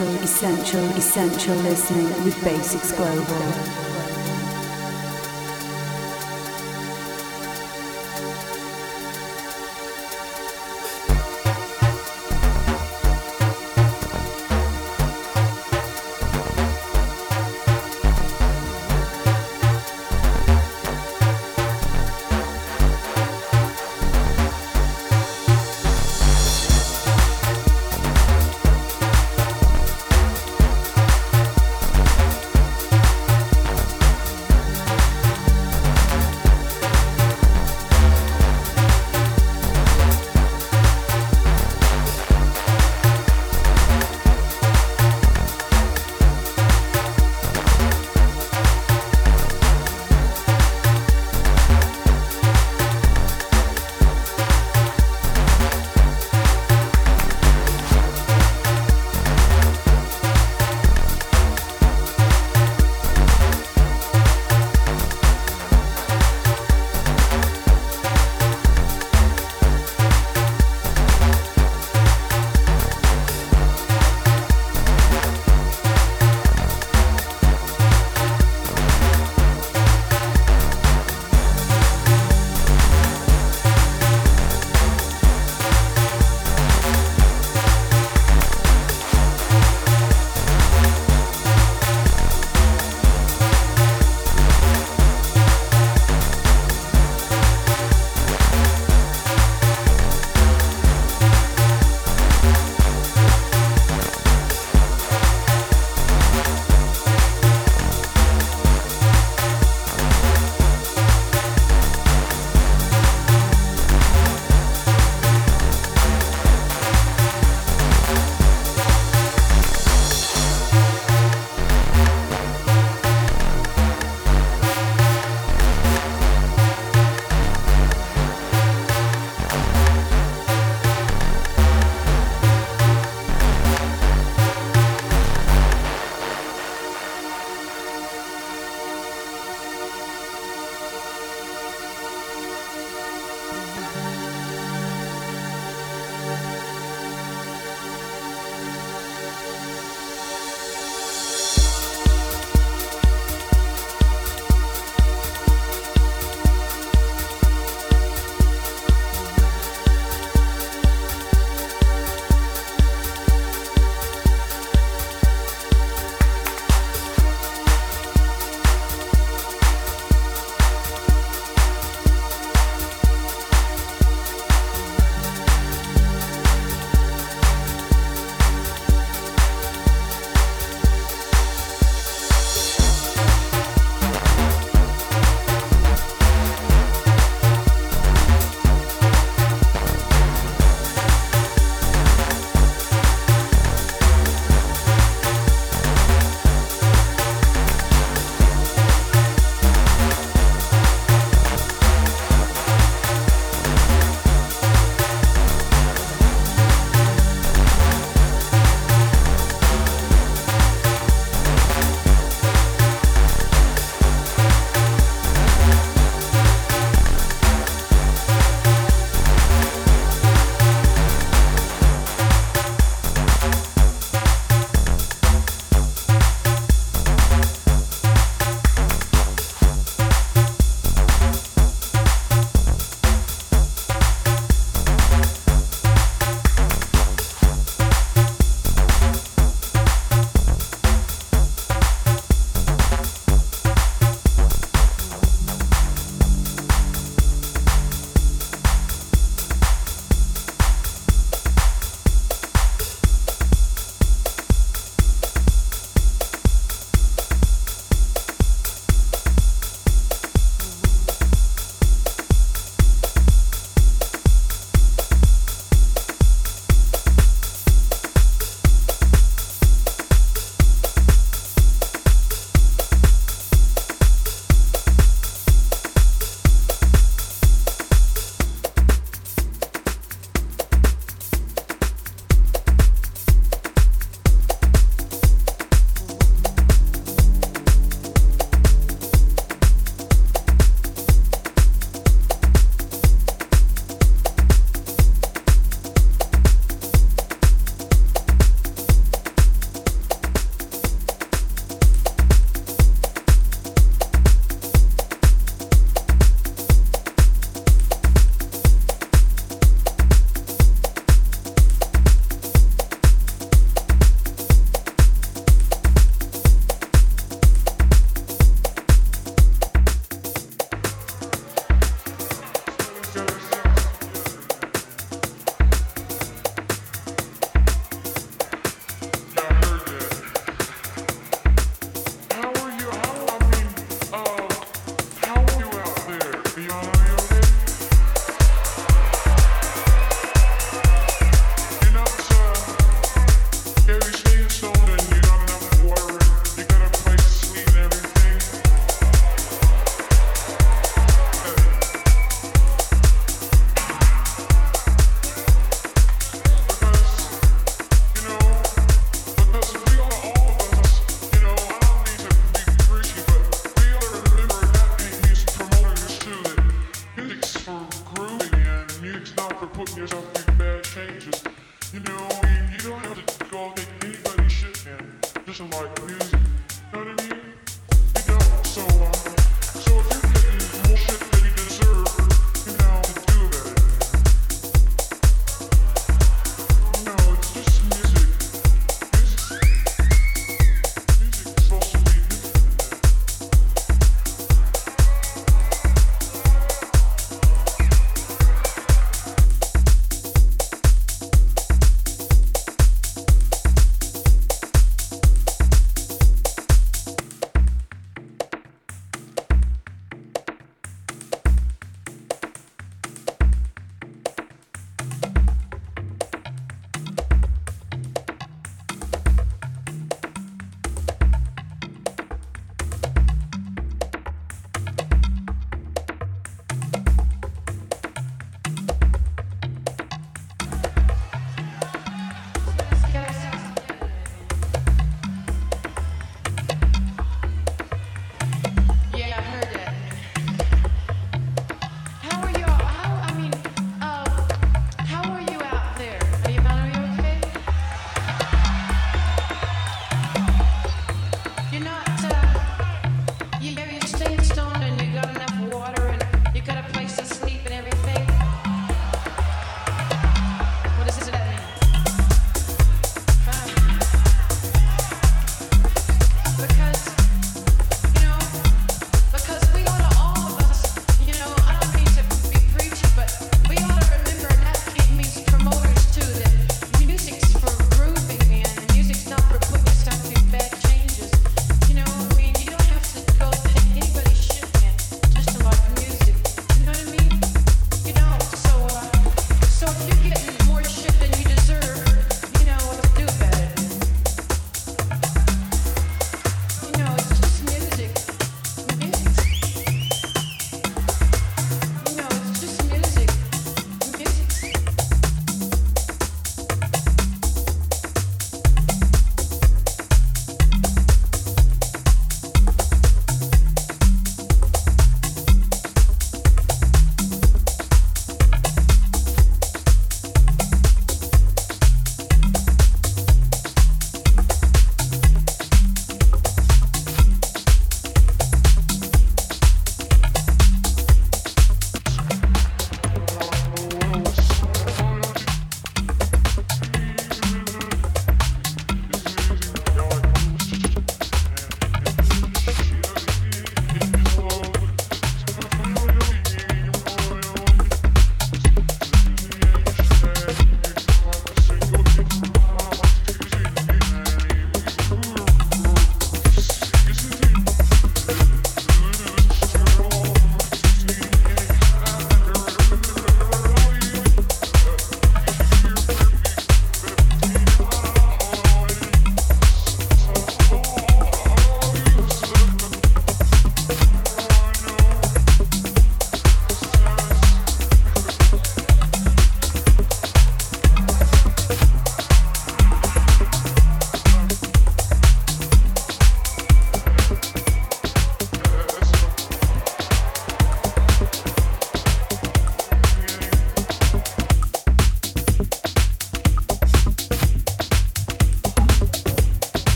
essential, essential, essential listening with Basics Global.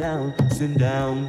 down, sit down.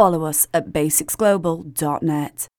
Follow us at basicsglobal.net.